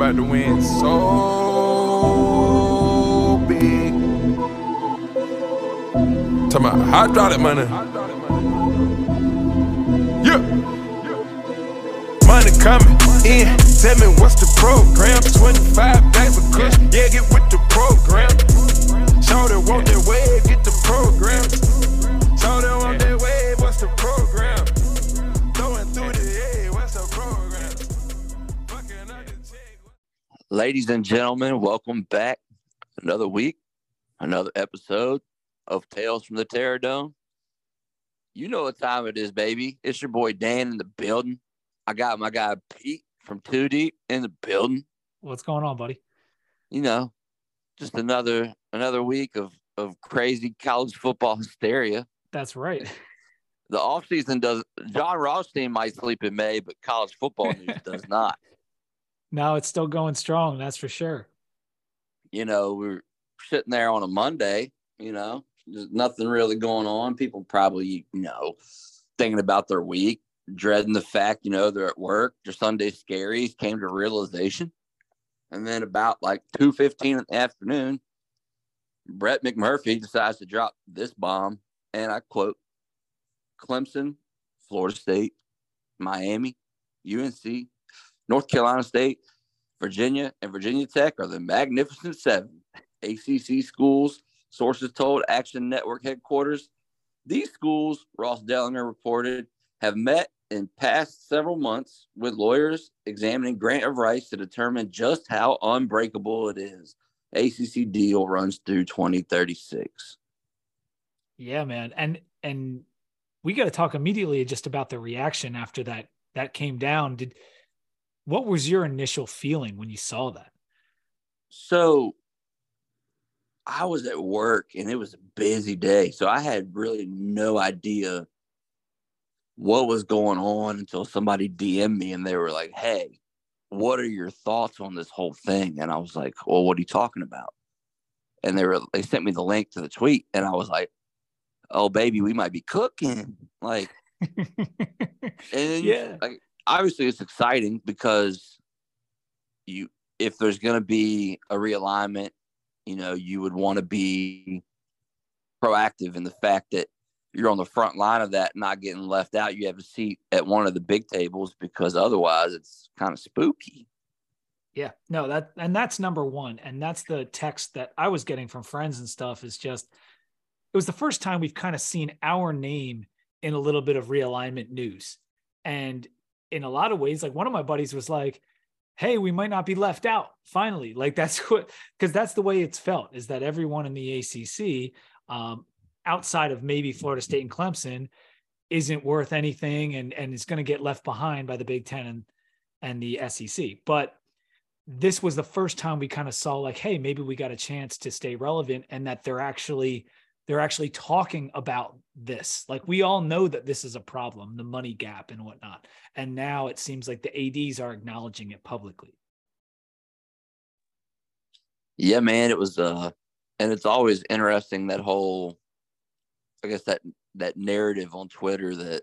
about to win so big. Talking about hydraulic money. Yeah. Money coming in. Tell me what's the program? 25 bags of kush. Yeah, get with the program. Show them want that wave, get the program. Ladies and gentlemen, welcome back. Another week, another episode of Tales from the Terrordome. You know what time it is, baby. It's your boy Dan in the building. I got my guy Pete from Two Deep in the building. What's going on, buddy? You know, just another another week of of crazy college football hysteria. That's right. The offseason does Jon Rothstein might sleep in May, but college football news does not. Now it's still going strong, that's for sure. you know, we're sitting there on a Monday, you know, there's nothing really going on. People probably, you know, thinking about their week, dreading the fact, you know, they're at work, their Sunday scaries came to realization. And then about like 2.15 in the afternoon, Brett McMurphy decides to drop this bomb. And I quote, Clemson, Florida State, Miami, UNC, North Carolina State, Virginia, and Virginia Tech are the Magnificent Seven. ACC schools, sources told Action Network headquarters. These schools, Ross Dellenger reported, have met in past several months with lawyers examining grant of rights to determine just how unbreakable it is. ACC deal runs through 2036. Yeah, man. And and we got to talk immediately just about the reaction after that that came down. Did what was your initial feeling when you saw that? So I was at work and it was a busy day. So I had really no idea what was going on until somebody DM'd me and they were like, Hey, what are your thoughts on this whole thing? And I was like, Well, what are you talking about? And they were they sent me the link to the tweet and I was like, Oh baby, we might be cooking. Like and Yeah. like obviously it's exciting because you if there's going to be a realignment you know you would want to be proactive in the fact that you're on the front line of that not getting left out you have a seat at one of the big tables because otherwise it's kind of spooky Yeah, no, that and that's number one. And that's the text that I was getting from friends and stuff is just it was the first time we've kind of seen our name in a little bit of realignment news. And in a lot of ways, like one of my buddies was like, Hey, we might not be left out finally. Like that's what because that's the way it's felt is that everyone in the ACC, um, outside of maybe Florida State and Clemson, isn't worth anything and and is going to get left behind by the Big Ten and and the SEC. But this was the first time we kind of saw like hey maybe we got a chance to stay relevant and that they're actually they're actually talking about this. Like we all know that this is a problem the money gap and whatnot. And now it seems like the ads are acknowledging it publicly. Yeah man it was uh and it's always interesting that whole i guess that that narrative on twitter that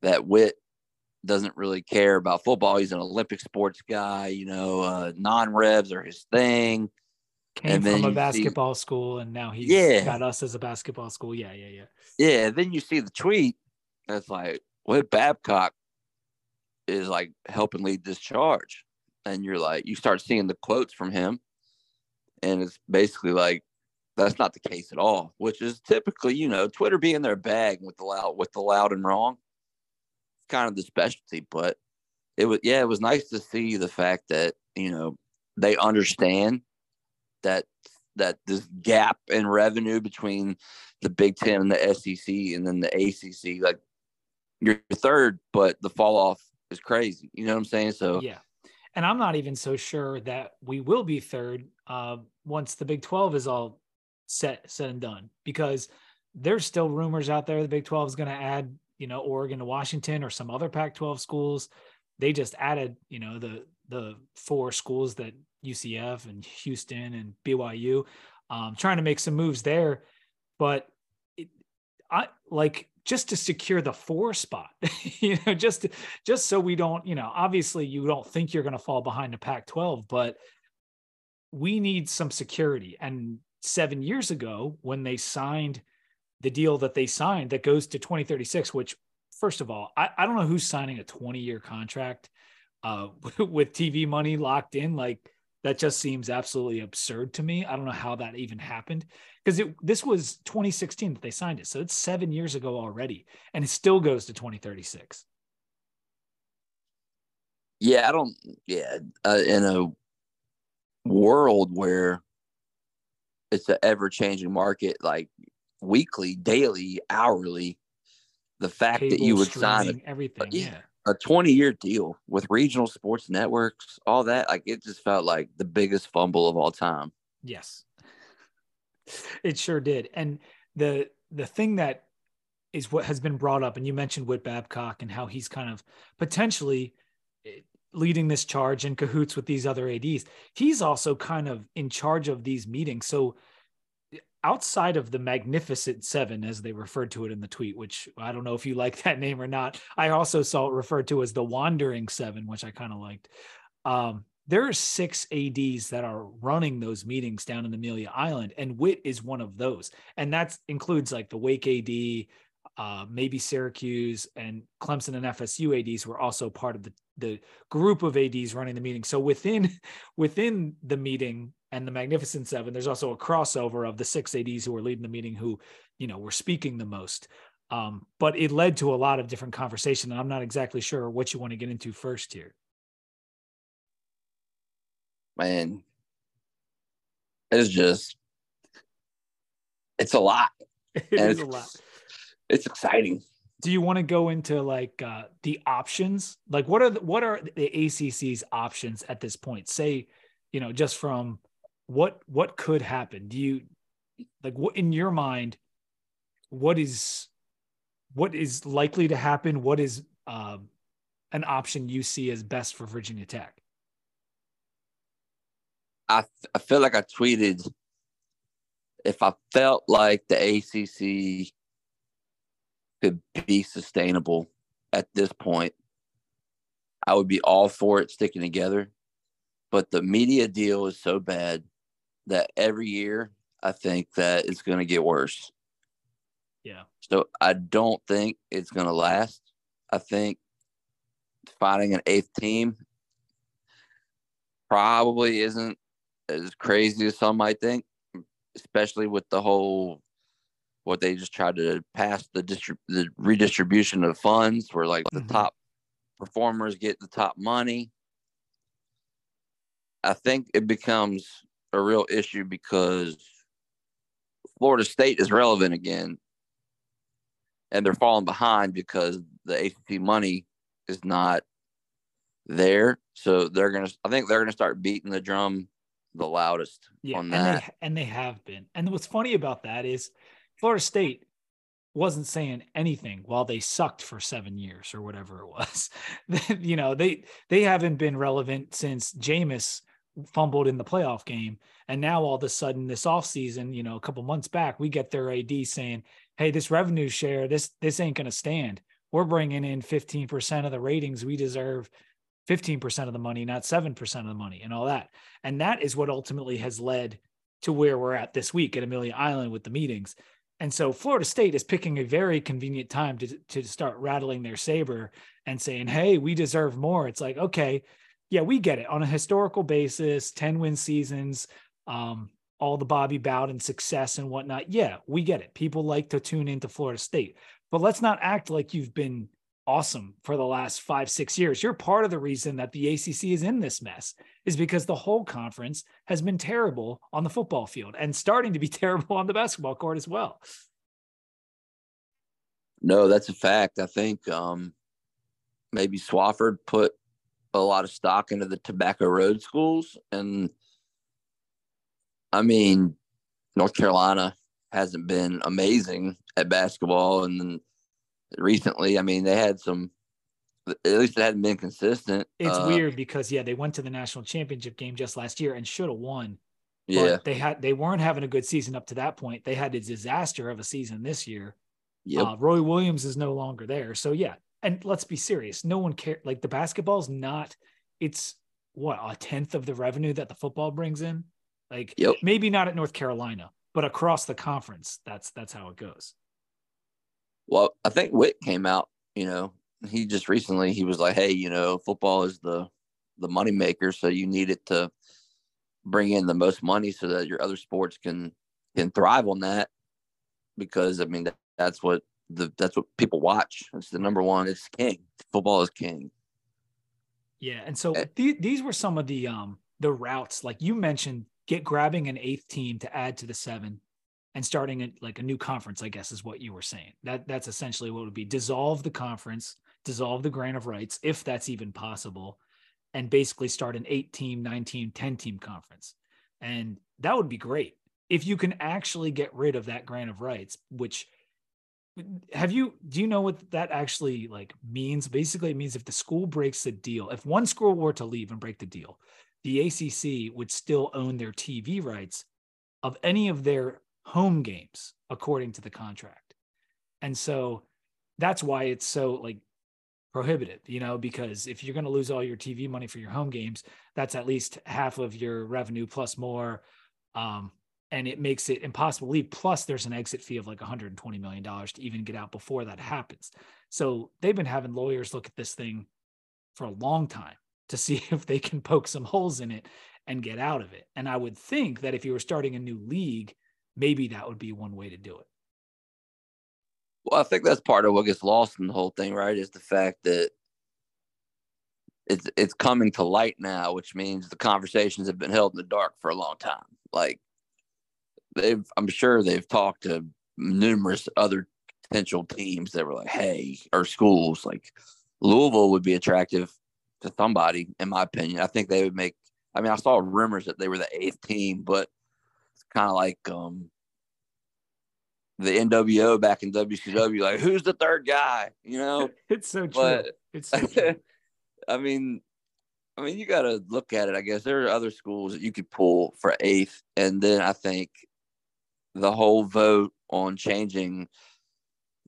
that Whit doesn't really care about football. He's an olympic sports guy you know uh non-revs are his thing came And from a you see- basketball school and now he's Yeah. got us as a basketball school yeah yeah yeah Yeah, then you see the tweet, it's like, what Babcock is like helping lead this charge. And you're like, you start seeing the quotes from him, and it's basically like, that's not the case at all, which is typically, you know, Twitter being their bag with the loud with the loud and wrong. Kind of the specialty, but it was yeah, it was nice to see the fact that, you know, they understand that that this gap in revenue between the Big Ten and the SEC and then the ACC. Like you're third, but the fall off is crazy. You know what I'm saying? So yeah and i'm not even so sure that we will be third uh, once the big 12 is all set said and done because there's still rumors out there the big 12 is going to add you know oregon to washington or some other pac 12 schools they just added you know the the four schools that ucf and houston and byu um, trying to make some moves there but it, i like just to secure the four spot, you know, just just so we don't, you know, obviously you don't think you're going to fall behind the Pac-12, but we need some security. And seven years ago, when they signed the deal that they signed that goes to 2036, which first of all, I, I don't know who's signing a 20 year contract uh, with TV money locked in. Like that just seems absolutely absurd to me. I don't know how that even happened because it this was 2016 that they signed it. So it's seven years ago already, and it still goes to 2036. Yeah, I don't. Yeah, uh, in a world where it's an ever changing market, like weekly, daily, hourly, the fact Cable, that you would sign a, everything, yeah, a 20 year deal with regional sports networks, all that, like it just felt like the biggest fumble of all time. Yes, it sure did. And the the thing that is what has been brought up, and you mentioned Whit Babcock and how he's kind of potentially eh, leading this charge in cahoots with these other ads he's also kind of in charge of these meetings so outside of the magnificent seven as they referred to it in the tweet which i don't know if you like that name or not. I also saw it referred to as the wandering seven which i kind of liked. Um, there are six ads that are running those meetings down in amelia island and Whit is one of those. And that includes like the wake ad uh, maybe Syracuse and Clemson and FSU ads were also part of the the group of ads running the meeting. So within within the meeting and the Magnificent Seven, there's also a crossover of the six ads who were leading the meeting who, you know, were speaking the most. Um, but it led to a lot of different conversation, and I'm not exactly sure what you want to get into first here. Man, it's just it's a lot. It is a lot it's exciting. Do you want to go into like uh, the options? Like, what are the, what are the ACC's options at this point? Say, you know, just from what what could happen. Do you like what in your mind? What is what is likely to happen? What is um, an option you see as best for Virginia Tech? I I feel like I tweeted if I felt like the ACC could be sustainable at this point, I would be all for it sticking together. But the media deal is so bad that every year I think that it's going to get worse. Yeah. So I don't think it's going to last. I think finding an eighth team probably isn't as crazy as some might think, especially with the whole what they just tried to pass the distrib- the redistribution of funds where like the mm-hmm. top performers get the top money. I think it becomes a real issue because Florida State is relevant again and they're falling behind because the ACC money is not there. So they're going to, I think they're going to start beating the drum the loudest yeah, on that. And they, and they have been. And what's funny about that is Florida State wasn't saying anything while they sucked for seven years or whatever it was. you know, they they haven't been relevant since Jameis fumbled in the playoff game. And now all of a sudden this offseason, you know, a couple months back, we get their AD saying, Hey, this revenue share, this this ain't gonna stand. We're bringing in 15% of the ratings. We deserve 15% of the money, not 7% of the money, and all that. And that is what ultimately has led to where we're at this week at Amelia Island with the meetings. And so Florida State is picking a very convenient time to, to start rattling their saber and saying, hey, we deserve more. It's like, okay, yeah, we get it on a historical basis, 10 win seasons, um, all the Bobby Bowden success and whatnot. Yeah, we get it. People like to tune into Florida State, but let's not act like you've been awesome for the last five, six years. You're part of the reason that the ACC is in this mess, is because the whole conference has been terrible on the football field and starting to be terrible on the basketball court as well. No, that's a fact. I think um, maybe Swofford put a lot of stock into the Tobacco Road schools. And I mean, North Carolina hasn't been amazing at basketball. And then recently. I mean, they had some. At least it hadn't been consistent. It's uh, weird because yeah, they went to the national championship game just last year and should have won. Yeah, they had they weren't having a good season up to that point. They had a disaster of a season this year. Yeah, Uh, Roy Williams is no longer there. So yeah, and let's be serious. No one care. Like the basketball's not. It's what a tenth of the revenue that the football brings in. Like Yep. maybe not at North Carolina, but across the conference, that's that's how it goes. Well, I think Whit came out, you know, he just recently he was like, Hey, you know, football is the the money maker, so you need it to bring in the most money so that your other sports can can thrive on that. Because I mean that, that's what the that's what people watch. It's the number one, it's king. Football is king. Yeah, and so Eh. the, these were some of the um the routes, like you mentioned, get grabbing an eighth team to add to the seven, and starting a, like a new conference. I guess is what you were saying. That that's essentially what would be: dissolve the conference, dissolve the grant of rights, if that's even possible, and basically start an eight team, nine team, ten team conference, and that would be great if you can actually get rid of that grant of rights, which have you do you know what that actually like means? Basically it means if the school breaks the deal if one school were to leave and break the deal the acc would still own their tv rights of any of their home games according to the contract. And so that's why it's so like prohibitive you know because if you're going to lose all your tv money for your home games that's at least half of your revenue plus more um, and it makes it impossible to leave. Plus, there's an exit fee of like 120 million dollars to even get out before that happens. So they've been having lawyers look at this thing for a long time to see if they can poke some holes in it and get out of it. And I would think that if you were starting a new league, maybe that would be one way to do it. Well, I think that's part of what gets lost in the whole thing, right? Is the fact that it's it's coming to light now, which means the conversations have been held in the dark for a long time. Like they've, I'm sure they've talked to numerous other potential teams that were like, "Hey," or schools like Louisville would be attractive to somebody, in my opinion. I think they would make. I mean, I saw rumors that they were the eighth team, but it's kind of like um the NWO back in WCW, like who's the third guy, you know? It's so true. But it's so true. I mean, I mean, you got to look at it. I guess there are other schools that you could pull for eighth, and then I think the whole vote on changing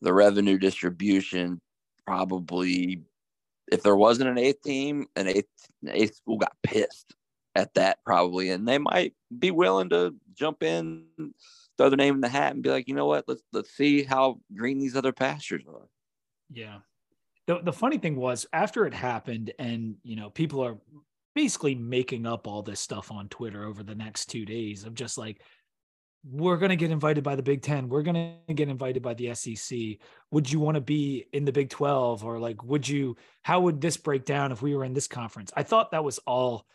the revenue distribution probably, if there wasn't an eighth team, an eighth an eighth school got pissed at that probably, and they might be willing to jump in, throw their name in the hat, and be like, you know what, let's let's see how green these other pastures are. Yeah. The the funny thing was after it happened, and you know, people are basically making up all this stuff on Twitter over the next two days of just like, we're gonna get invited by the Big Ten, we're gonna get invited by the SEC. Would you want to be in the Big 12? Or like, would you how would this break down if we were in this conference? I thought that was all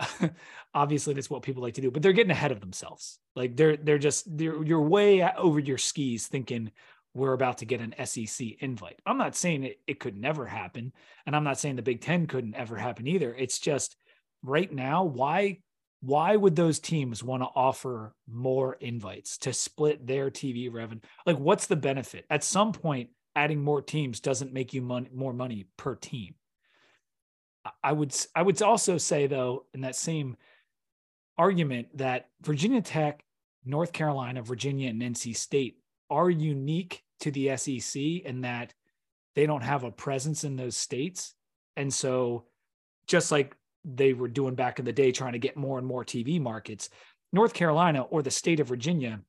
obviously that's what people like to do, but they're getting ahead of themselves. Like they're they're just they're you're way over your skis thinking we're about to get an SEC invite. I'm not saying it, it could never happen. And I'm not saying the Big Ten couldn't ever happen either. It's just right now, why why would those teams want to offer more invites to split their TV revenue? Like, what's the benefit? At some point, adding more teams doesn't make you mon- more money per team. I would I would also say though, in that same argument, that Virginia Tech, North Carolina, Virginia, and NC State are unique to the SEC in that they don't have a presence in those states. And so, just like they were doing back in the day, trying to get more and more TV markets, North Carolina or the state of Virginia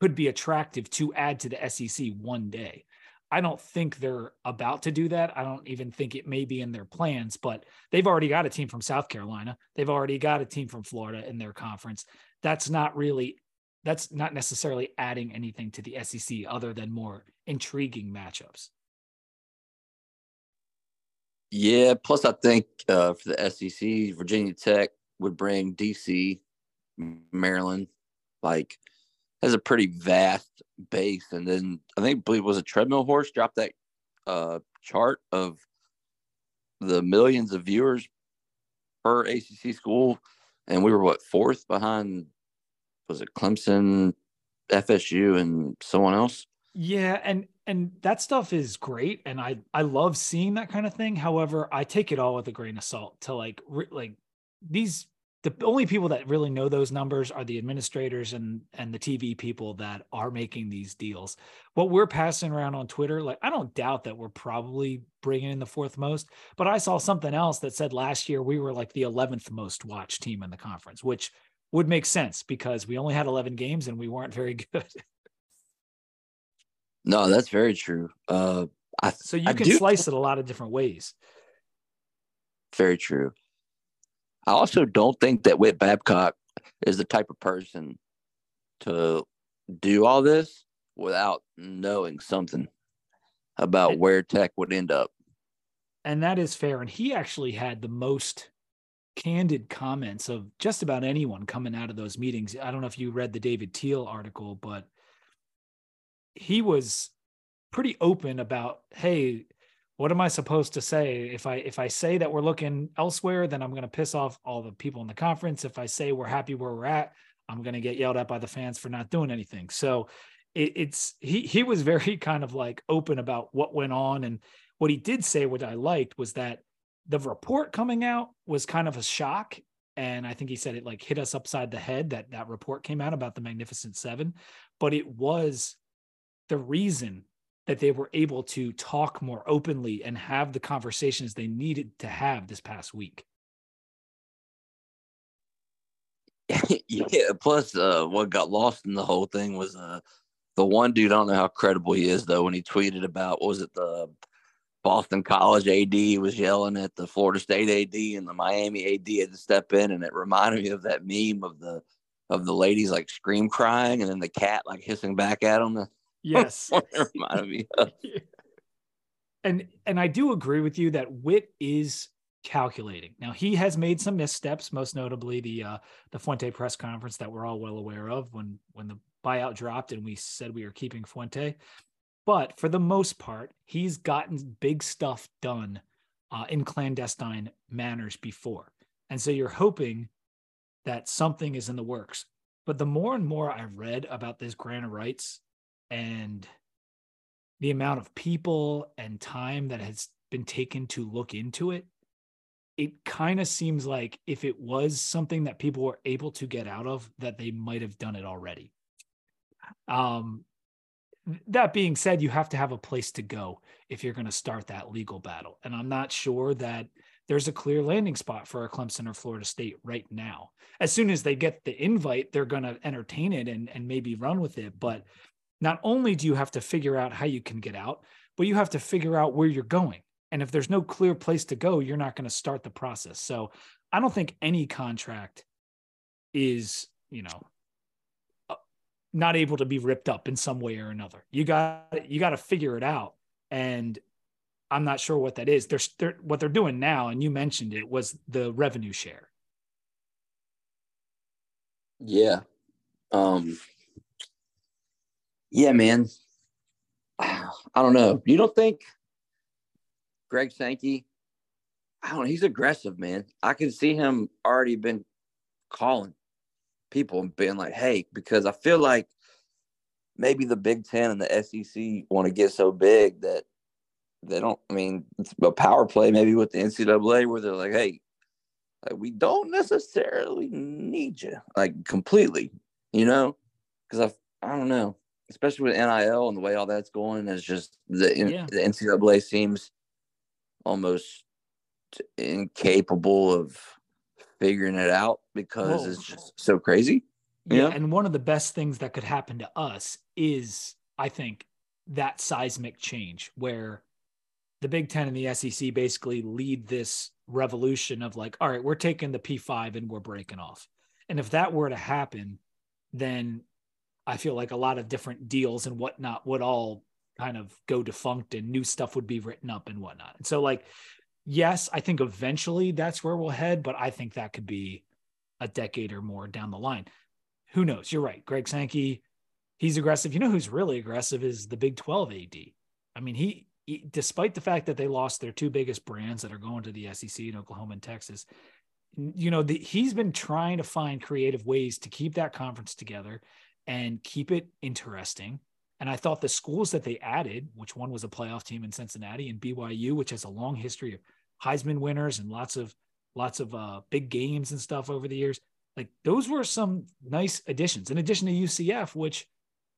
could be attractive to add to the SEC one day. I don't think they're about to do that. I don't even think it may be in their plans, but they've already got a team from South Carolina. They've already got a team from Florida in their conference. That's not really that's not necessarily adding anything to the SEC other than more intriguing matchups. Yeah. Plus, I think uh, for the SEC, Virginia Tech would bring DC, Maryland, like has a pretty vast base. And then I think, believe was a treadmill horse dropped that uh, chart of the millions of viewers per ACC school, and we were what fourth behind? Was it Clemson, FSU, and someone else? Yeah, and and that stuff is great, and I I love seeing that kind of thing. However, I take it all with a grain of salt. To like re- like these the only people that really know those numbers are the administrators and and the TV people that are making these deals. What we're passing around on Twitter, like I don't doubt that we're probably bringing in the fourth most, but I saw something else that said last year we were like the 11th most watched team in the conference, which would make sense because we only had 11 games and we weren't very good. No, that's very true. Uh, I, so you I can do- slice it a lot of different ways. Very true. I also don't think that Whit Babcock is the type of person to do all this without knowing something about where Tech would end up. And that is fair. And he actually had the most candid comments of just about anyone coming out of those meetings. I don't know if you read the David Teel article, but he was pretty open about, hey, what am I supposed to say? If I if I say that we're looking elsewhere, then I'm going to piss off all the people in the conference. If I say we're happy where we're at, I'm going to get yelled at by the fans for not doing anything. So it, it's he he was very kind of like open about what went on and what he did say, what I liked was that the report coming out was kind of a shock. And I think he said it like hit us upside the head that that report came out about the Magnificent Seven, but it was the reason that they were able to talk more openly and have the conversations they needed to have this past week. yeah. Plus, uh, what got lost in the whole thing was uh, the one dude. I don't know how credible he is though. When he tweeted about was it the Boston College AD was yelling at the Florida State AD, and the Miami AD had to step in, and it reminded me of that meme of the of the ladies like scream crying, and then the cat like hissing back at them. Yes. That's what it reminded me of. and and I do agree with you that Whit is calculating. Now he has made some missteps, most notably the uh, the Fuente press conference that we're all well aware of when when the buyout dropped and we said we were keeping Fuente. But for the most part, he's gotten big stuff done uh, in clandestine manners before, and so you're hoping that something is in the works. But the more and more I read about this grant of rights and the amount of people and time that has been taken to look into it, it kind of seems like if it was something that people were able to get out of, that they might have done it already. Um, that being said, you have to have a place to go if you're going to start that legal battle. And I'm not sure that there's a clear landing spot for a Clemson or Florida State right now. As soon as they get the invite, they're going to entertain it and, and maybe run with it. But not only do you have to figure out how you can get out, but you have to figure out where you're going. And if there's no clear place to go, you're not going to start the process. So I don't think any contract is, you know, uh, not able to be ripped up in some way or another. You got you got to figure it out. And I'm not sure what that is. They're, they're what they're doing now, and you mentioned it was the revenue share. Yeah. Um Yeah, man. I don't know. You don't think Greg Sankey I don't know, he's aggressive, man. I can see him already been calling people and being like, "Hey," because I feel like maybe the Big 10 and the SEC want to get so big that they don't I mean, it's a power play maybe with the NCAA where they're like, "Hey, like we don't necessarily need you like completely, you know, because I I don't know, especially with NIL and the way all that's going is just the Yeah. the NCAA seems almost incapable of figuring it out because Whoa. it's just so crazy. Yeah. Yeah. And one of the best things that could happen to us is, I think, that seismic change where the Big Ten and the SEC basically lead this revolution of like, all right, we're taking the P5 and we're breaking off. And if that were to happen, then I feel like a lot of different deals and whatnot would all kind of go defunct and new stuff would be written up and whatnot. And so, like, yes, I think eventually that's where we'll head, but I think that could be a decade or more down the line. Who knows? You're right. Greg Sankey, he's aggressive. You know who's really aggressive is the Big 12 AD. I mean, he, he despite the fact that they lost their two biggest brands that are going to the SEC in Oklahoma and Texas, you know, the, he's been trying to find creative ways to keep that conference together and keep it interesting. And I thought the schools that they added, which one was a playoff team in Cincinnati and BYU, which has a long history of Heisman winners and lots of lots of uh, big games and stuff over the years. Like those were some nice additions, in addition to UCF, which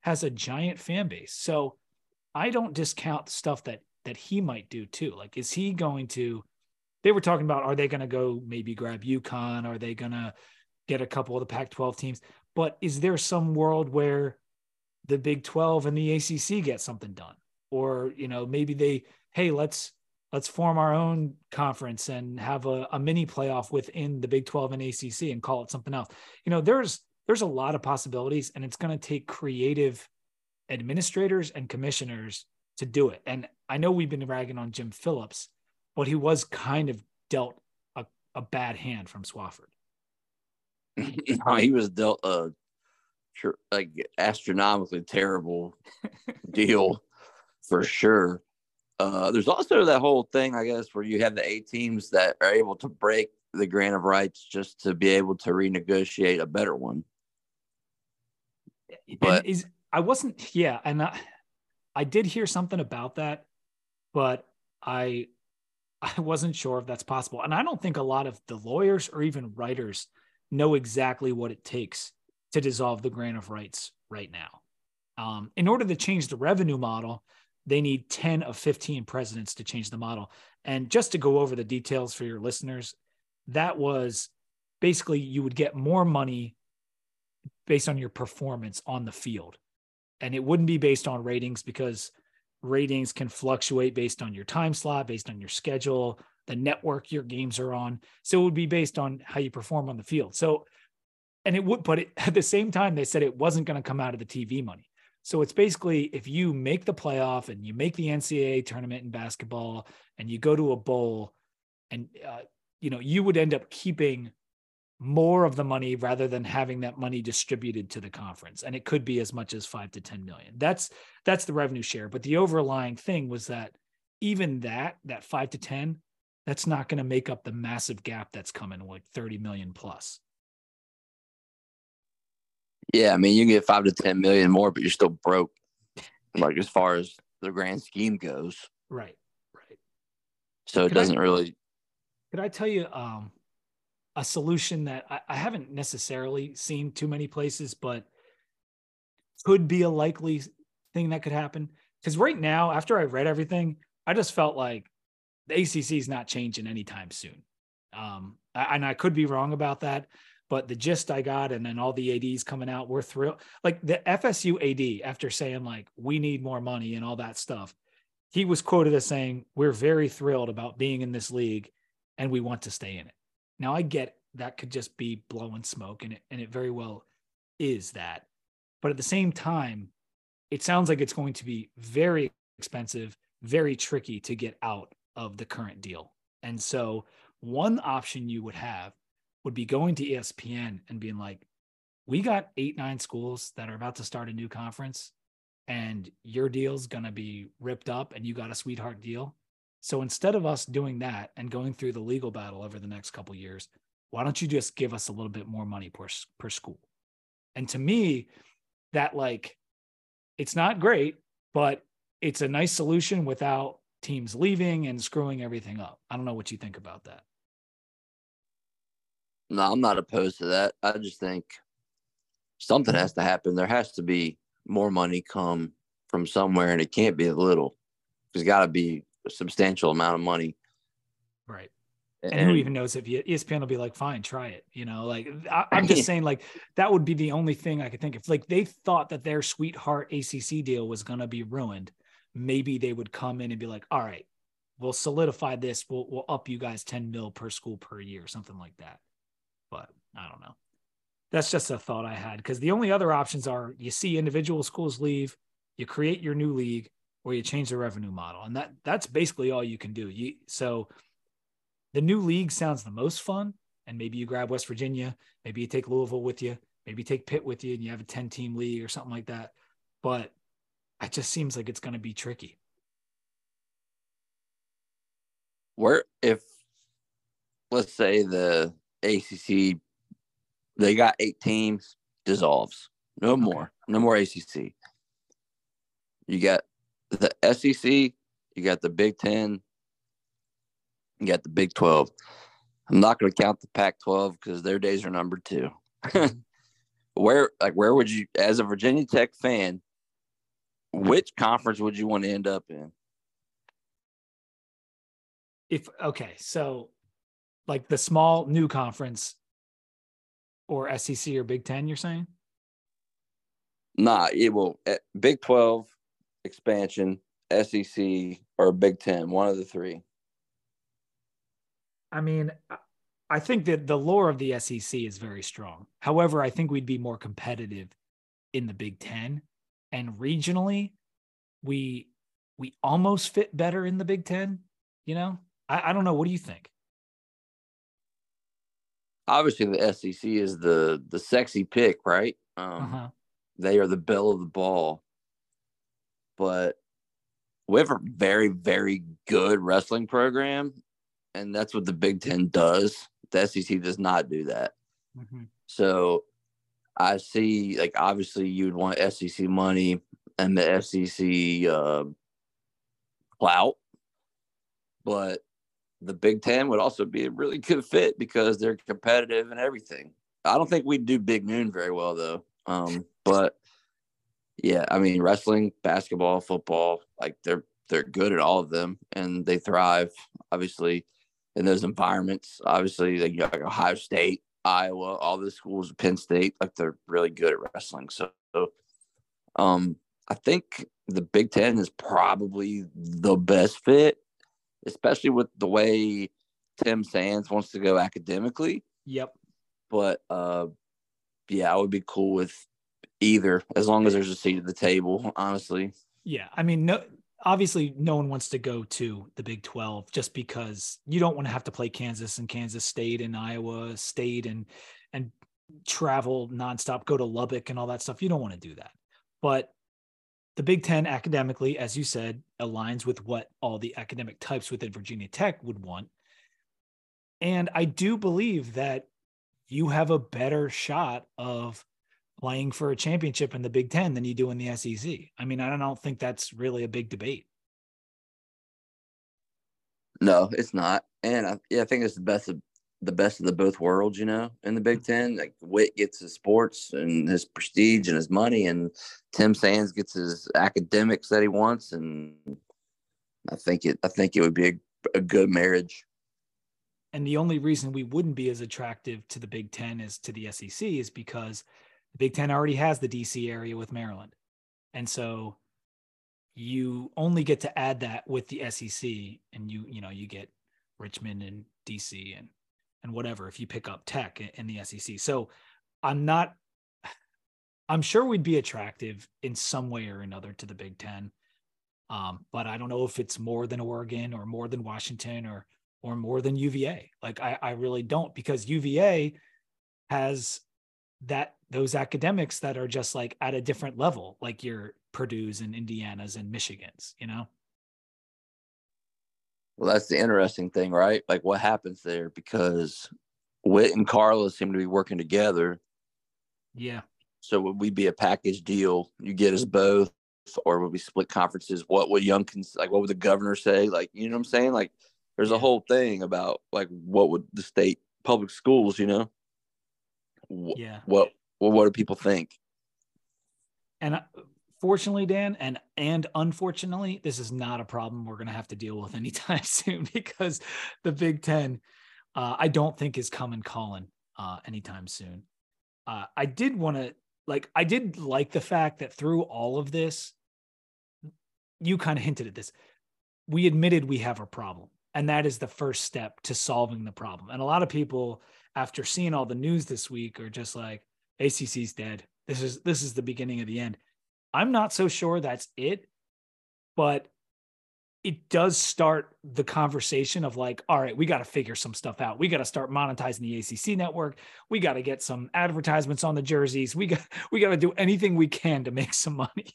has a giant fan base. So I don't discount stuff that that he might do too. Like, is he going to? They were talking about are they going to go maybe grab UConn? Are they going to get a couple of the Pac-12 teams? But is there some world where the Big 12 and the ACC get something done? Or you know maybe they hey let's let's form our own conference and have a, a mini playoff within the Big 12 and ACC and call it something else. You know, there's there's a lot of possibilities and it's going to take creative administrators and commissioners to do it. And I know we've been ragging on Jim Phillips, but he was kind of dealt a, a bad hand from Swofford. no, he was dealt a like astronomically terrible deal for sure. Uh, there's also that whole thing, I guess, where you have the eight teams that are able to break the grant of rights just to be able to renegotiate a better one. But is I wasn't, yeah, and I, I did hear something about that, but I I wasn't sure if that's possible. And I don't think a lot of the lawyers or even writers know exactly what it takes to dissolve the grant of rights right now. Um, in order to change the revenue model, they need 10 of 15 presidents to change the model. And just to go over the details for your listeners, that was basically you would get more money based on your performance on the field. And it wouldn't be based on ratings because ratings can fluctuate based on your time slot, based on your schedule, the network your games are on. So it would be based on how you perform on the field. So, and it would, but it, at the same time, they said it wasn't going to come out of the TV money. So it's basically if you make the playoff and you make the NCAA tournament in basketball and you go to a bowl, and uh, you know you would end up keeping more of the money rather than having that money distributed to the conference and it could be as much as 5 to 10 million that's that's the revenue share but the overlying thing was that even that that 5 to 10 that's not going to make up the massive gap that's coming like 30 million plus yeah, I mean, you can get five to ten million more, but you're still broke. Like as far as the grand scheme goes. Right. Right. So it could doesn't I, really. Could I tell you um, a solution that I, I haven't necessarily seen too many places, but could be a likely thing that could happen? Because right now, after I read everything, I just felt like the ACC is not changing anytime soon. Um, and I could be wrong about that, but the gist I got and then all the ADs coming out, we're thrilled. Like the FSU AD, after saying like we need more money and all that stuff, he was quoted as saying, We're very thrilled about being in this league and we want to stay in it. Now I get that could just be blowing smoke and it and it very well is that. But at the same time, it sounds like it's going to be very expensive, very tricky to get out of the current deal. And so one option you would have would be going to ESPN and being like, we got eight, nine schools that are about to start a new conference and your deal's going to be ripped up and you got a sweetheart deal. So instead of us doing that and going through the legal battle over the next couple years, why don't you just give us a little bit more money per, per school? And to me, that like, it's not great, but it's a nice solution without teams leaving and screwing everything up. I don't know what you think about that. No, I'm not opposed to that. I just think something has to happen. There has to be more money come from somewhere, and it can't be a little. There's got to be a substantial amount of money. Right. And, and who even knows if ESPN will be like, fine, try it. You know, like I, am just saying, like that would be the only thing I could think of. Like they thought that their sweetheart ACC deal was going to be ruined. Maybe they would come in and be like, all right, we'll solidify this. We'll, we'll up you guys 10 mil per school per year, something like that but I don't know. That's just a thought I had because the only other options are you see individual schools leave, you create your new league, or you change the revenue model, and that that's basically all you can do. You so the new league sounds the most fun, and maybe you grab West Virginia, maybe you take Louisville with you, maybe you take Pitt with you, and you have a ten team league or something like that. But it just seems like it's going to be tricky. Where if let's say the ACC, they got eight teams, dissolves. No okay. more. No more ACC. You got the SEC, you got the Big Ten, you got the Big 12. I'm not going to count the Pac-12 because their days are numbered too. Mm-hmm. where, like, where would you, as a Virginia Tech fan, which conference would you want to end up in? If okay, so like the small new conference or SEC or Big Ten, you're saying? Nah, it will eh, Big Twelve expansion, SEC, or Big Ten, one of the three. I mean, I think that the lore of the SEC is very strong. However, I think we'd be more competitive in the Big Ten, and regionally, we we almost fit better in the Big Ten. You know, I, I don't know. What do you think? Obviously, the SEC is the the sexy pick, right? Um, uh-huh. They are the belle of the ball, but we have a very very good wrestling program, and that's what the Big Ten does. The SEC does not do that. Mm-hmm. So I see, like, obviously, you'd want SEC money and the SEC uh, clout, but the Big Ten would also be a really good fit because they're competitive and everything. I don't think we'd do Big Noon very well though. Um, but yeah, I mean wrestling, basketball, football, like they're they're good at all of them and they thrive obviously in those environments. Obviously, like, like Ohio State, Iowa, all the schools, Penn State, like they're really good at wrestling. So, um, I think the Big Ten is probably the best fit especially with the way Tim Sands wants to go academically. Yep. But uh, yeah, I would be cool with either as long as there's a seat at the table. Honestly. Yeah, I mean, no, obviously, no one wants to go to the Big Twelve just because you don't want to have to play Kansas and Kansas State and Iowa State and and travel nonstop, go to Lubbock and all that stuff. You don't want to do that. But the Big Ten academically, as you said, aligns with what all the academic types within Virginia Tech would want. And I do believe that you have a better shot of playing for a championship in the Big Ten than you do in the SEC. I mean, I don't think that's really a big debate. No, it's not. And I, yeah, I think it's the best of the best of the both worlds, you know, in the Big mm-hmm. Ten. Like Whit gets his sports and his prestige and his money, and Tim Sands gets his academics that he wants. And I think it, I think it would be a, a good marriage. And the only reason we wouldn't be as attractive to the Big Ten as to the SEC is because Big Ten already has the DC area with Maryland, and so you only get to add that with the SEC, and you you know you get Richmond and DC and and whatever if you pick up tech in the SEC. So I'm not I'm sure we'd be attractive in some way or another to the Big 10. Um, but I don't know if it's more than Oregon or more than Washington or or more than UVA. Like I, I really don't because UVA has that those academics that are just like at a different level, like your Purdue's and Indiana's and Michigan's, you know? Well, that's the interesting thing, right? Like what happens there because Whit and Carla seem to be working together. Yeah. So would we be a package deal? You get us both, or would we split conferences? What would Youngkin like? What would the governor say? Like, you know what I'm saying? Like, there's yeah. a whole thing about like what would the state public schools, you know? Yeah. What what what do people think? And fortunately, Dan, and and unfortunately, this is not a problem we're going to have to deal with anytime soon because the Big Ten, uh, I don't think is coming calling uh, anytime soon. Uh, I did want to like, I did like the fact that through all of this, you kind of hinted at this. We admitted we have a problem, and that is the first step to solving the problem. And a lot of people, after seeing all the news this week, are just like, ACC's dead. This is this is the beginning of the end I'm not so sure that's it, but it does start the conversation of like, all right, we got to figure some stuff out. We got to start monetizing the ACC network. We got to get some advertisements on the jerseys. We got we got to do anything we can to make some money.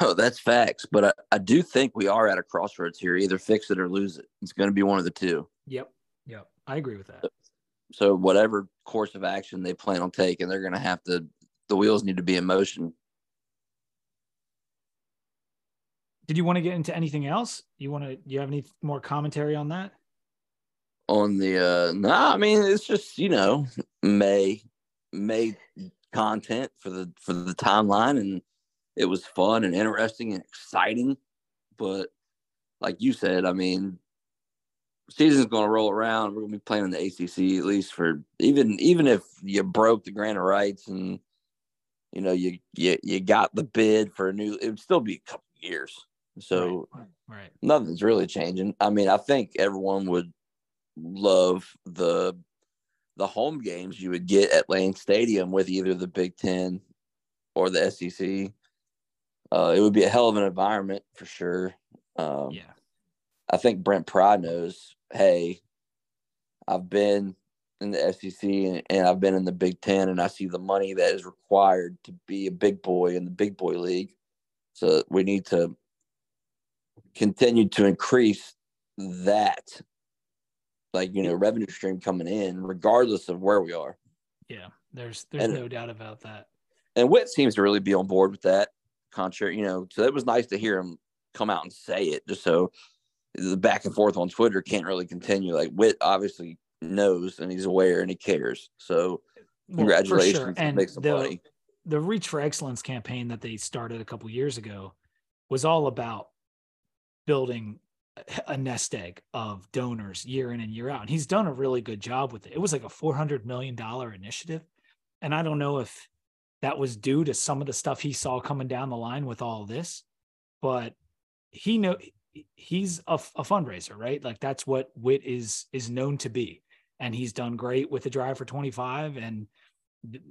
No, that's facts. But I, I do think we are at a crossroads here. Either fix it or lose it. It's going to be one of the two. Yep. Yep. I agree with that. So whatever course of action they plan on taking, they're going to have to the wheels need to be in motion. Did you want to get into anything else? You want to? You have any more commentary on that? on the uh no nah, i mean it's just you know may may content for the for the timeline and it was fun and interesting and exciting but like you said i mean season's going to roll around we're going to be playing in the acc at least for even even if you broke the grant of rights and you know you you, you got the bid for a new it would still be a couple years so right, right. nothing's really changing i mean i think everyone would love the the home games you would get at Lane Stadium with either the Big Ten or the SEC. Uh, it would be a hell of an environment for sure. Um, yeah, I think Brent Pry knows. Hey, I've been in the SEC and, and I've been in the Big Ten, and I see the money that is required to be a big boy in the big boy league. So we need to continue to increase that like you know revenue stream coming in regardless of where we are yeah there's there's and, no doubt about that and Whit seems to really be on board with that contrary you know so it was nice to hear him come out and say it just so the back and forth on twitter can't really continue like Whit obviously knows and he's aware and he cares so well, congratulations sure. and make some the, money the reach for excellence campaign that they started a couple years ago was all about building a nest egg of donors year in and year out. And he's done a really good job with it. It was like a $400 million initiative. And I don't know if that was due to some of the stuff he saw coming down the line with all this, but he know he's a, a fundraiser, right? Like that's what Whit is is known to be. And he's done great with the drive for 25 and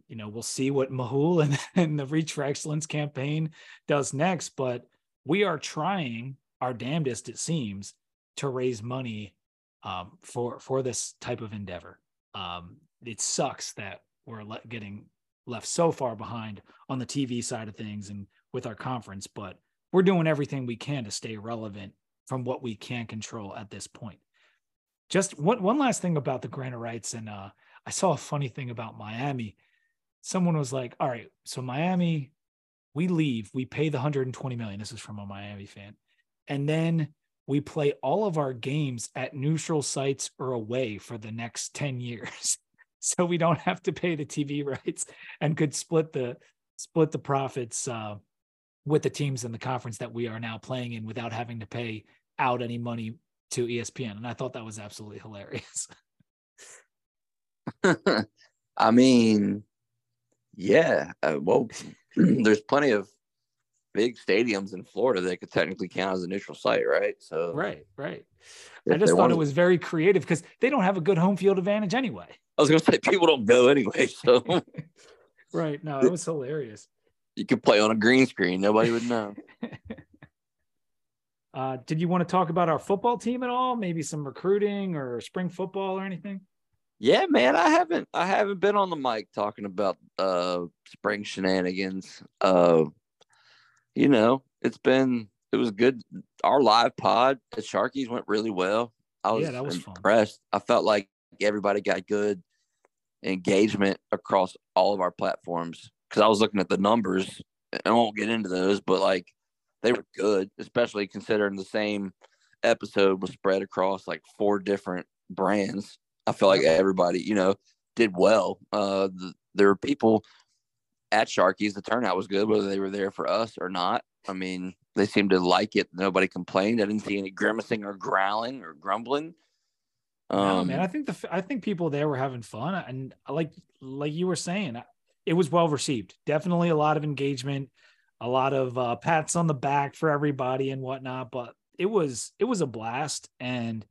you know, we'll see what Mahul and, and the Reach for Excellence campaign does next, but we are trying our damnedest, it seems, to raise money um, for for this type of endeavor. Um, it sucks that we're le- getting left so far behind on the TV side of things and with our conference, but we're doing everything we can to stay relevant from what we can control at this point. Just one one last thing about the grant of rights, and uh, I saw a funny thing about Miami. Someone was like, "All right, so Miami, we leave, we pay the 120 million. This is from a Miami fan and then we play all of our games at neutral sites or away for the next 10 years so we don't have to pay the tv rights and could split the split the profits uh, with the teams in the conference that we are now playing in without having to pay out any money to espn and i thought that was absolutely hilarious i mean yeah uh, well there's plenty of big stadiums in Florida that could technically count as a neutral site, right? So right, right. I just thought it was very creative because they don't have a good home field advantage anyway. I was going to say people don't go anyway, so right. No, it was hilarious. You could play on a green screen; nobody would know. uh, did you want to talk about our football team at all? Maybe some recruiting or spring football or anything? Yeah, man, I haven't I haven't been on the mic talking about uh spring shenanigans. Uh you know, it's been it was good. Our live pod at Sharkies went really well. I was, yeah, was impressed. Fun. I felt like everybody got good engagement across all of our platforms because I was looking at the numbers. I won't get into those, but like they were good, especially considering the same episode was spread across like four different brands. I feel like everybody, you know, did well. Uh, the, there were people at Sharkies, the turnout was good, whether they were there for us or not. I mean, they seemed to like it. Nobody complained. I didn't see any grimacing or growling or grumbling. Um, no, man, I think the I think people there were having fun, and like like you were saying, it was well received. Definitely a lot of engagement, a lot of uh, pats on the back for everybody and whatnot. But it was it was a blast, and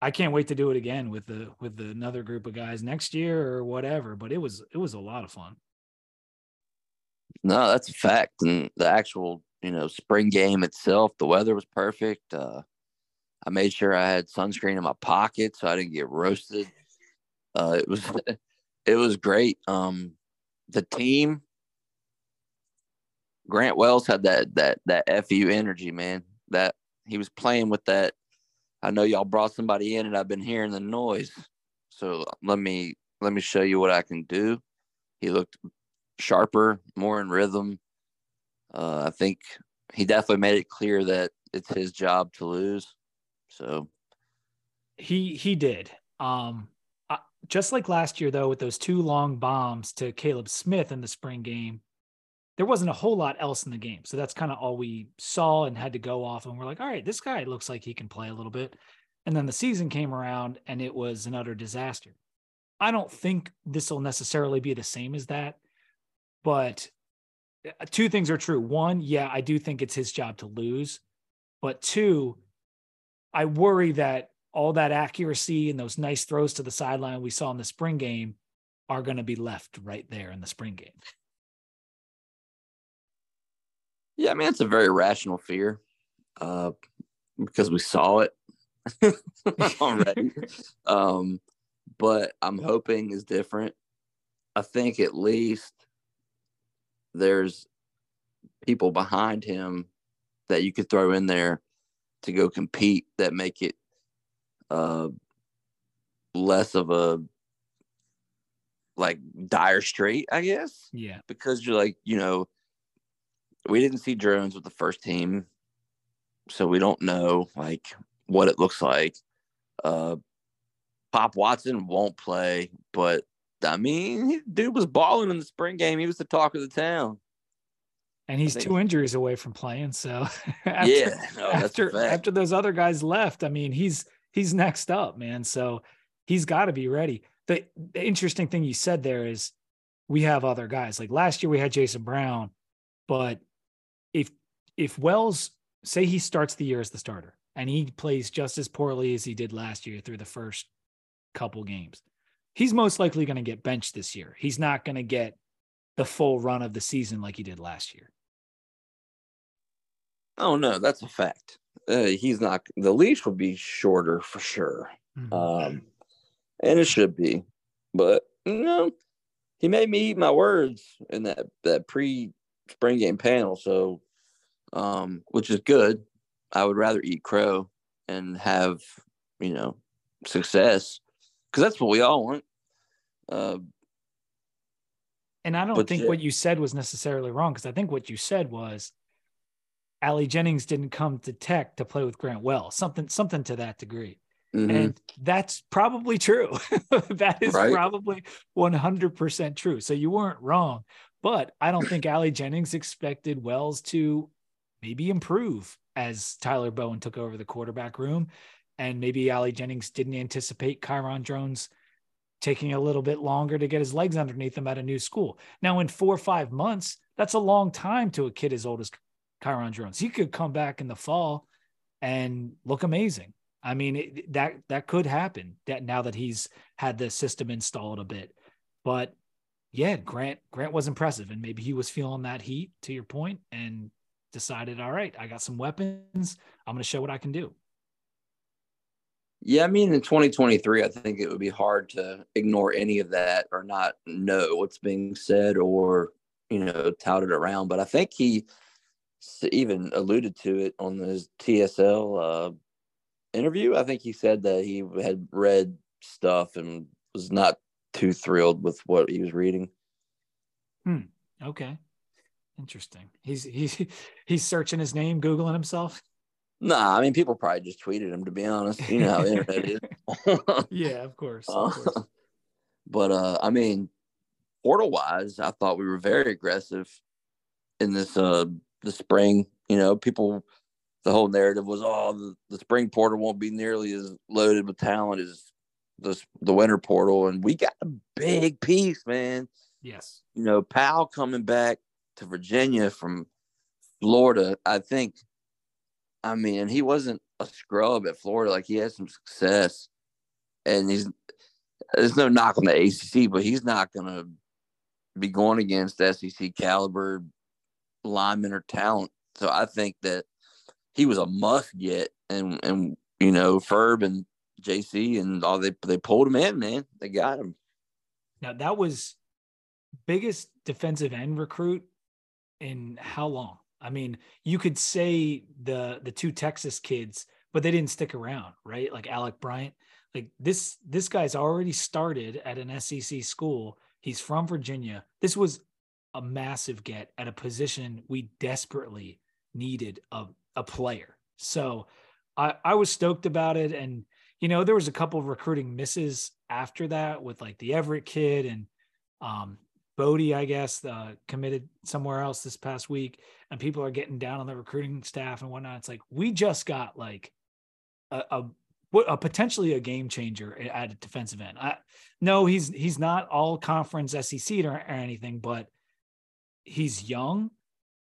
I can't wait to do it again with the with another group of guys next year or whatever. But it was it was a lot of fun. No, that's a fact. And the actual, you know, spring game itself, the weather was perfect. Uh, I made sure I had sunscreen in my pocket so I didn't get roasted. Uh, it was it was great. Um, the team, Grant Wells had that that that fu energy, man. That he was playing with that. I know y'all brought somebody in, and I've been hearing the noise. So let me let me show you what I can do. He looked sharper, more in rhythm. Uh, I think he definitely made it clear that it's his job to lose. So He he did. Um, just like last year though, with those two long bombs to Kaleb Smith in the spring game, there wasn't a whole lot else in the game. So that's kind of all we saw and had to go off. And we're like, all right, this guy looks like he can play a little bit. And then the season came around and it was an utter disaster. I don't think this will necessarily be the same as that, but uh, two things are true. One, yeah, I do think it's his job to lose. But two, I worry that all that accuracy and those nice throws to the sideline we saw in the spring game are going to be left right there in the spring game. Yeah, I mean, it's a very rational fear uh, because we saw it already. um, but I'm hoping is different. I think at least there's people behind him that you could throw in there to go compete that make it uh, less of a like dire straight, I guess. Yeah. Because you're like, you know, we didn't see Drones with the first team, so we don't know like what it looks like. Uh, Pop Watson won't play, but I mean, dude was balling in the spring game. He was the talk of the town. And he's two injuries away from playing. So after, yeah, no, after after those other guys left, I mean, he's he's next up, man. So he's got to be ready. The, the interesting thing you said there is we have other guys. Like last year we had Jason Brown, but if if Wells say he starts the year as the starter and he plays just as poorly as he did last year through the first couple games, he's most likely going to get benched this year. He's not going to get the full run of the season like he did last year. Oh no, that's a fact. Uh, he's not. The leash will be shorter for sure, mm-hmm. um, and it should be. But you know, he made me eat my words in that that pre spring game panel. So, um, which is good. I would rather eat crow and have you know success because that's what we all want. Uh, and I don't think what you said was necessarily wrong because I think what you said was Ali Jennings didn't come to Tech to play with Grant Wells, something something to that degree. Mm-hmm. And that's probably true. that is right? probably 100% true. So you weren't wrong. But I don't think Ali Jennings expected Wells to maybe improve as Tyler Bowen took over the quarterback room. And maybe Ali Jennings didn't anticipate Kyron Drones taking a little bit longer to get his legs underneath him at a new school. Now, in four or five months, that's a long time to a kid as old as Kyron Drones. He could come back in the fall and look amazing. I mean, it, that that could happen. That now that he's had the system installed a bit, but yeah, Grant Grant was impressive, and maybe he was feeling that heat to your point, and decided, all right, I got some weapons. I'm going to show what I can do. Yeah, I mean, in 2023, I think it would be hard to ignore any of that or not know what's being said or you know touted around. But I think he even alluded to it on his TSL uh, interview. I think he said that he had read stuff and was not too thrilled with what he was reading. Hmm. Okay. Interesting. He's he's he's searching his name, googling himself. Nah, I mean people probably just tweeted him. To be honest, you know how internet is. yeah, of course. Of course. Uh, but uh, I mean, portal wise, I thought we were very aggressive in this uh the spring. You know, people the whole narrative was, oh, the, the spring portal won't be nearly as loaded with talent as the the winter portal, and we got a big piece, man. Yes. You know, Powell coming back to Virginia from Florida. I think. I mean, he wasn't a scrub at Florida. Like he had some success, and he's there's no knock on the ACC, but he's not going to be going against SEC caliber linemen or talent. So I think that he was a must get, and and you know Ferb and JC and all they they pulled him in, man. They got him. Now that was biggest defensive end recruit in how long? I mean, you could say the the two Texas kids, but they didn't stick around, right? Like Alec Bryant. Like this this guy's already started at an SEC school. He's from Virginia. This was a massive get at a position we desperately needed a, a player. So I, I was stoked about it. And you know, there was a couple of recruiting misses after that with like the Everett kid and um, Bodie, I guess, uh, committed somewhere else this past week, and people are getting down on the recruiting staff and whatnot. It's like we just got like a, a a potentially a game changer at a defensive end. I, no, he's he's not all conference SEC or, or anything, but he's young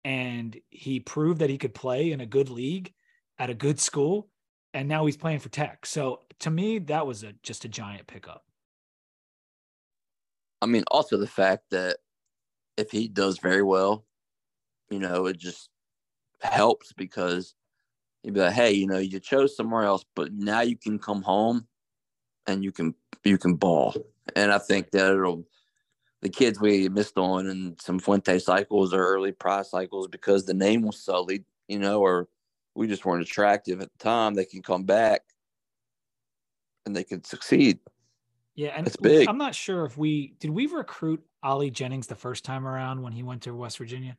and he proved that he could play in a good league at a good school and now he's playing for tech. So to me that was a just a giant pickup. I mean also the fact that if he does very well you know it just helps because you'd be like hey you know you chose somewhere else but now you can come home and you can you can ball. And i think that it'll the kids we missed on and some Fuente cycles or early prize cycles because the name was sullied, you know, or we just weren't attractive at the time. They can come back and they can succeed. Yeah, and it's big. I'm not sure if we did we recruit Ali Jennings the first time around when he went to West Virginia.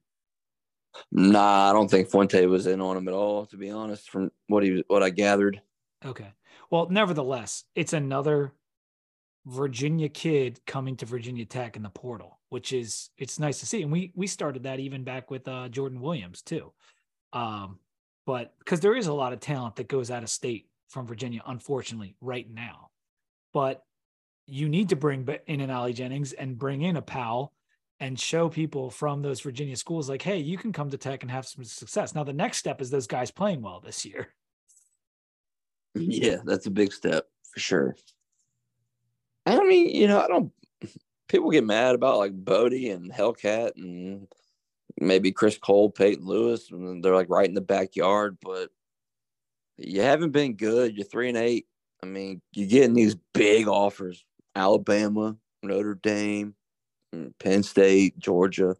Nah, I don't think Fuente was in on him at all. To be honest, from what he was what I gathered. Okay, well, nevertheless, it's another Virginia kid coming to Virginia Tech in the portal, which is it's nice to see. And we we started that even back with uh, Jordan Williams too. Um, but because there is a lot of talent that goes out of state from Virginia, unfortunately, right now. But you need to bring in an Ali Jennings and bring in a Powell and show people from those Virginia schools like, hey, you can come to Tech and have some success. Now the next step is those guys playing well this year. Yeah, that's a big step for sure. I mean, you know, I don't. People get mad about like Bodie and Hellcat and maybe Chris Cole, Peyton Lewis, and they're like right in the backyard. But you haven't been good. You're three and eight. I mean, you're getting these big offers: Alabama, Notre Dame, mm, Penn State, Georgia,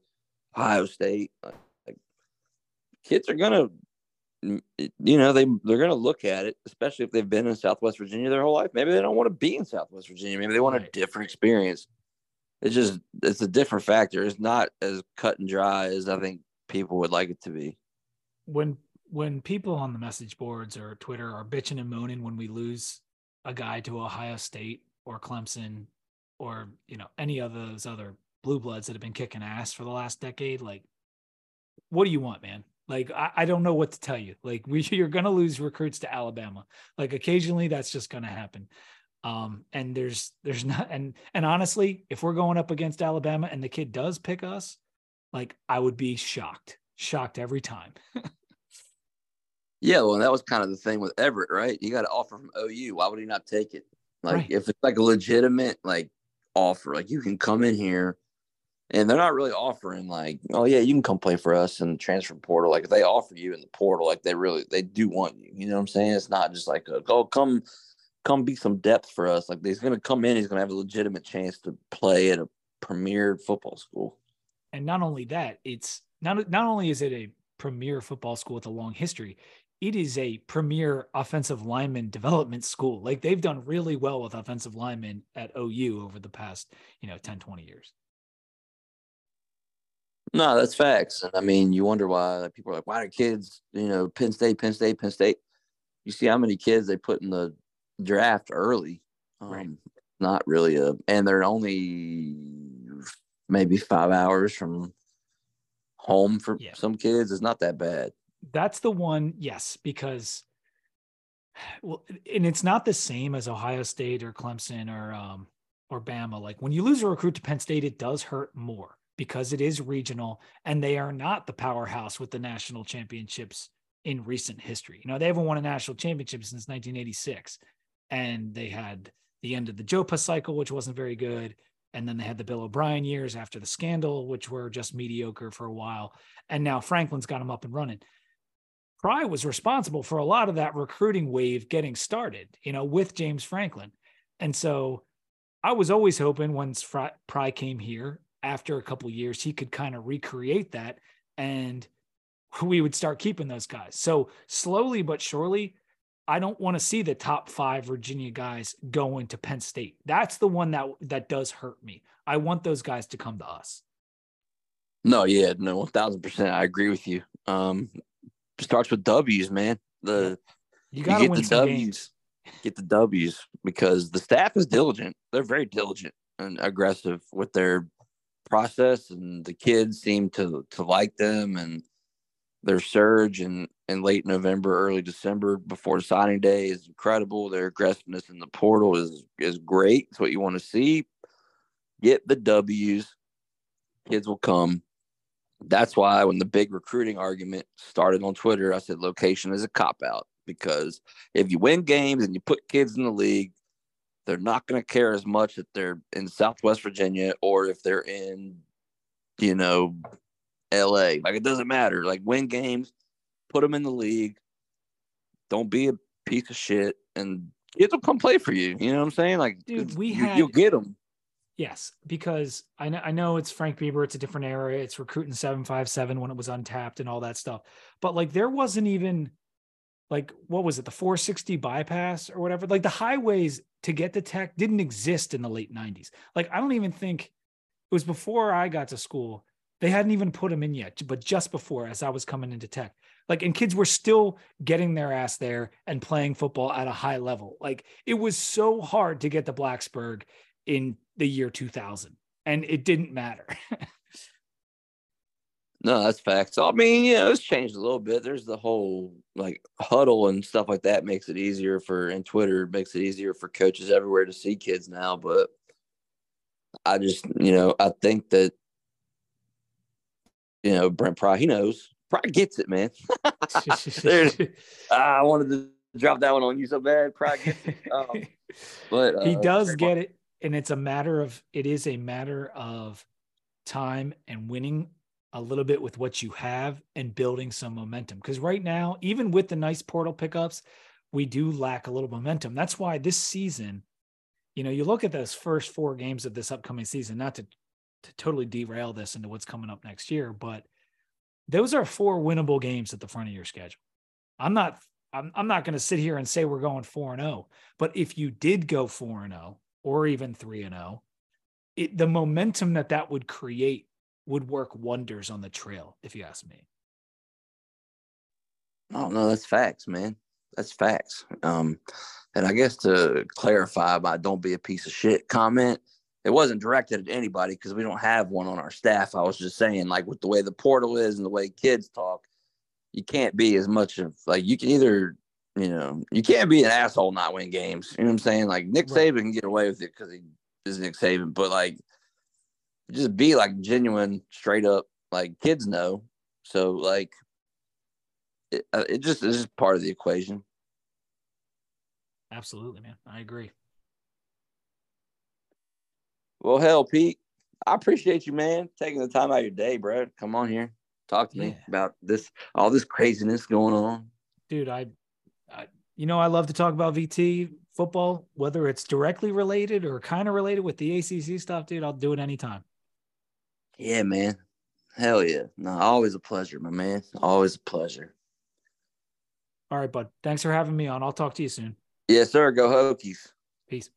Ohio State. Like, kids are gonna you know, they they're going to look at it, especially if they've been in Southwest Virginia their whole life. Maybe they don't want to be in Southwest Virginia. Maybe they want a different experience. It's just it's a different factor. It's not as cut and dry as I think people would like it to be. When when people on the message boards or Twitter are bitching and moaning when we lose a guy to Ohio State or Clemson or you know any of those other blue bloods that have been kicking ass for the last decade, like what do you want, man? Like I, I don't know what to tell you. Like we, you're going to lose recruits to Alabama. Like occasionally, that's just going to happen. Um, and there's there's not and and honestly, if we're going up against Alabama and the kid does pick us, like I would be shocked, shocked every time. yeah, well, that was kind of the thing with Everett, right? You got an offer from OU. Why would he not take it? Like right. if it's like a legitimate like offer, like you can come in here and they're not really offering like, oh yeah, you can come play for us in the transfer portal. Like if they offer you in the portal, like they really they do want you. You know what I'm saying? It's not just like, oh come come be some depth for us. Like he's gonna come in, he's gonna have a legitimate chance to play at a premier football school. And not only that, it's not not only is it a premier football school with a long history, it is a premier offensive lineman development school. Like they've done really well with offensive linemen at OU over the past, you know, 10, 20 years. No, that's facts. I mean, you wonder why like, people are like, why do kids, you know, Penn State, Penn State, Penn State? You see how many kids they put in the draft early. Um, right. Not really a, and they're only maybe five hours from home for yeah. some kids. It's not that bad. That's the one, yes, because well, and it's not the same as Ohio State or Clemson or um or Bama. Like when you lose a recruit to Penn State, it does hurt more because it is regional and they are not the powerhouse with the national championships in recent history. You know, they haven't won a national championship since 1986. And they had the end of the JoePa cycle, which wasn't very good. And then they had the Bill O'Brien years after the scandal, which were just mediocre for a while. And now Franklin's got them up and running. Pry was responsible for a lot of that recruiting wave getting started, you know, with James Franklin. And so I was always hoping once Pry came here after a couple years, he could kind of recreate that and we would start keeping those guys. So slowly but surely, I don't want to see the top five Virginia guys going to Penn State. That's the one that that does hurt me. I want those guys to come to us. No, yeah, no, one thousand percent. I agree with you. Um, starts with W's, man. The you got to win some W's. games. get the W's because the staff is diligent. They're very diligent and aggressive with their process, and the kids seem to to like them and their surge in, in late November, early December before signing day is incredible. Their aggressiveness in the portal is is great. It's what you want to see. Get the W's. Kids will come. That's why when the big recruiting argument started on Twitter, I said location is a cop out because if you win games and you put kids in the league, they're not going to care as much if they're in Southwest Virginia or if they're in, you know, LA. Like it doesn't matter. Like win games, put them in the league. Don't be a piece of shit, and kids will come play for you. You know what I'm saying? Like, dude, we you, had you'll get them. Yes, because I know I know it's Frank Beamer. It's a different era. It's recruiting seven five seven when it was untapped and all that stuff. But like there wasn't even like what was it the 460 bypass or whatever? Like the highways to get to tech didn't exist in the late 90s like i don't even think it was before i got to school they hadn't even put them in yet but just before as i was coming into tech. Like and kids were still getting their ass there and playing football at a high level. Like it was so hard to get to blacksburg in the year 2000 and it didn't matter No, that's facts. I mean, you know, it's changed a little bit. There's the whole like Hudl and stuff like that makes it easier for and Twitter makes it easier for coaches everywhere to see kids now. But I just, you know, I think that you know, Brent Pry, he knows. Pry gets it, man. I wanted to drop that one on you so bad. Pry gets it. Um, but uh, he does get it. And it's a matter of it is a matter of time and winning a little bit with what you have and building some momentum. Because right now, even with the nice portal pickups, we do lack a little momentum. That's why this season, you know, you look at those first four games of this upcoming season, not to to totally derail this into what's coming up next year, but those are four winnable games at the front of your schedule. I'm not I'm, I'm not going to sit here and say we're going 4 and 0, but if you did go 4 and 0 or even 3 and 0, it, the momentum that that would create would work wonders on the trail, if you ask me. Oh no, that's facts, man. That's facts. Um, and I guess to clarify my "don't be a piece of shit" comment, it wasn't directed at anybody because we don't have one on our staff. I was just saying, like with the way the portal is and the way kids talk, you can't be as much of like you can either, you know, you can't be an asshole not win games. You know what I'm saying? Like Nick right. Saban can get away with it because he is Nick Saban, but like just be like genuine, straight up, like kids know. So like, it, uh, it just is just part of the equation. Absolutely, man. I agree. Well, hell, Pete, I appreciate you, man, taking the time out of your day, bro. Come on here, talk to yeah. me about this, all this craziness going on. Dude, I, I, you know, I love to talk about VT football, whether it's directly related or kind of related with the ACC stuff, dude. I'll do it anytime. Yeah, man. Hell yeah. No, always a pleasure, my man. Always a pleasure. All right, bud. Thanks for having me on. I'll talk to you soon. Yes, sir. Go Hokies. Peace.